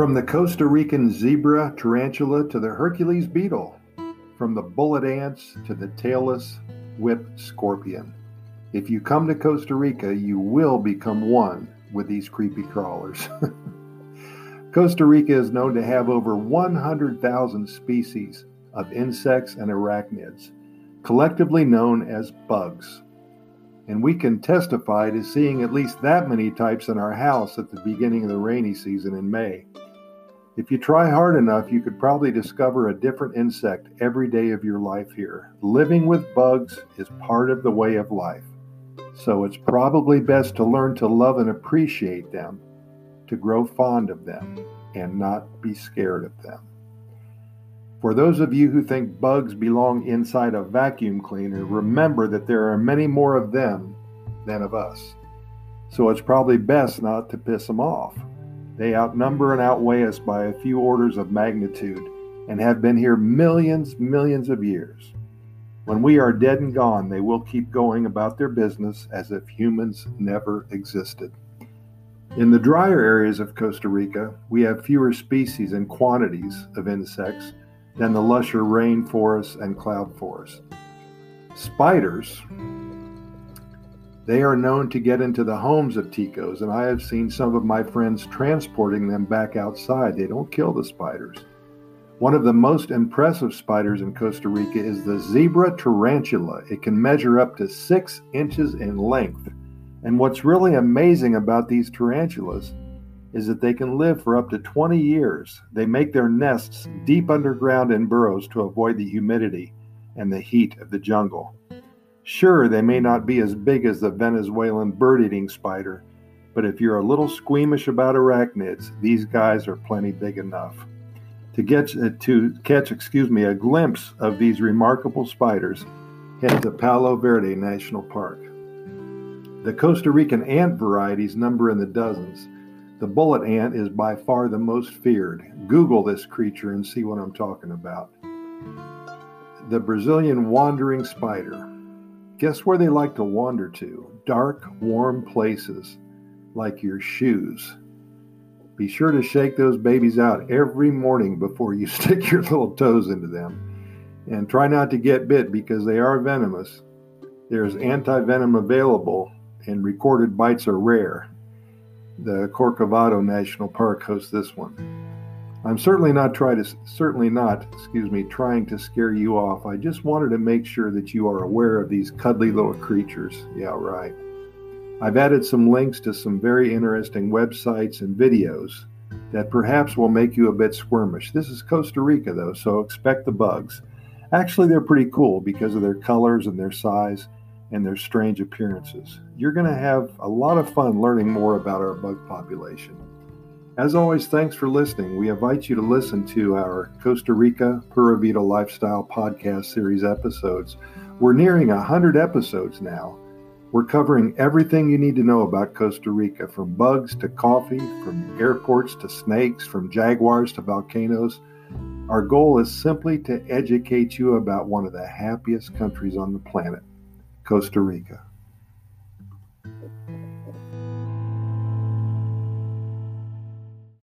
From the Costa Rican zebra tarantula to the Hercules beetle, from the bullet ants to the tailless whip scorpion. If you come to Costa Rica, you will become one with these creepy crawlers. Costa Rica is known to have over 100,000 species of insects and arachnids, collectively known as bugs. And we can testify to seeing at least that many types in our house at the beginning of the rainy season in May. If you try hard enough, you could probably discover a different insect every day of your life here. Living with bugs is part of the way of life. So it's probably best to learn to love and appreciate them, to grow fond of them, and not be scared of them. For those of you who think bugs belong inside a vacuum cleaner, remember that there are many more of them than of us. So it's probably best not to piss them off. They outnumber and outweigh us by a few orders of magnitude and have been here millions, millions of years. When we are dead and gone, they will keep going about their business as if humans never existed. In the drier areas of Costa Rica, we have fewer species and quantities of insects than the lusher rainforests and cloud forests. Spiders, they are known to get into the homes of ticos, and I have seen some of my friends transporting them back outside. They don't kill the spiders. One of the most impressive spiders in Costa Rica is the zebra tarantula. It can measure up to six inches in length. And what's really amazing about these tarantulas is that they can live for up to 20 years. They make their nests deep underground in burrows to avoid the humidity and the heat of the jungle. Sure, they may not be as big as the Venezuelan bird eating spider, but if you're a little squeamish about arachnids, these guys are plenty big enough. To get uh, to catch, excuse me, a glimpse of these remarkable spiders, head to Palo Verde National Park. The Costa Rican ant varieties number in the dozens. The bullet ant is by far the most feared. Google this creature and see what I'm talking about. The Brazilian wandering spider. Guess where they like to wander to? Dark, warm places, like your shoes. Be sure to shake those babies out every morning before you stick your little toes into them. And try not to get bit because they are venomous. There's anti venom available, and recorded bites are rare. The Corcovado National Park hosts this one. I'm certainly not trying to certainly not, excuse me, trying to scare you off. I just wanted to make sure that you are aware of these cuddly little creatures. Yeah, right. I've added some links to some very interesting websites and videos that perhaps will make you a bit squirmish. This is Costa Rica, though, so expect the bugs. Actually, they're pretty cool because of their colors and their size and their strange appearances. You're going to have a lot of fun learning more about our bug population. As always, thanks for listening. We invite you to listen to our Costa Rica Pura Vida Lifestyle podcast series episodes. We're nearing 100 episodes now we're covering everything you need to know about Costa Rica from bugs to coffee, from airports to snakes, from jaguars to volcanoes. Our goal is simply to educate you about one of the happiest countries on the planet, Costa Rica.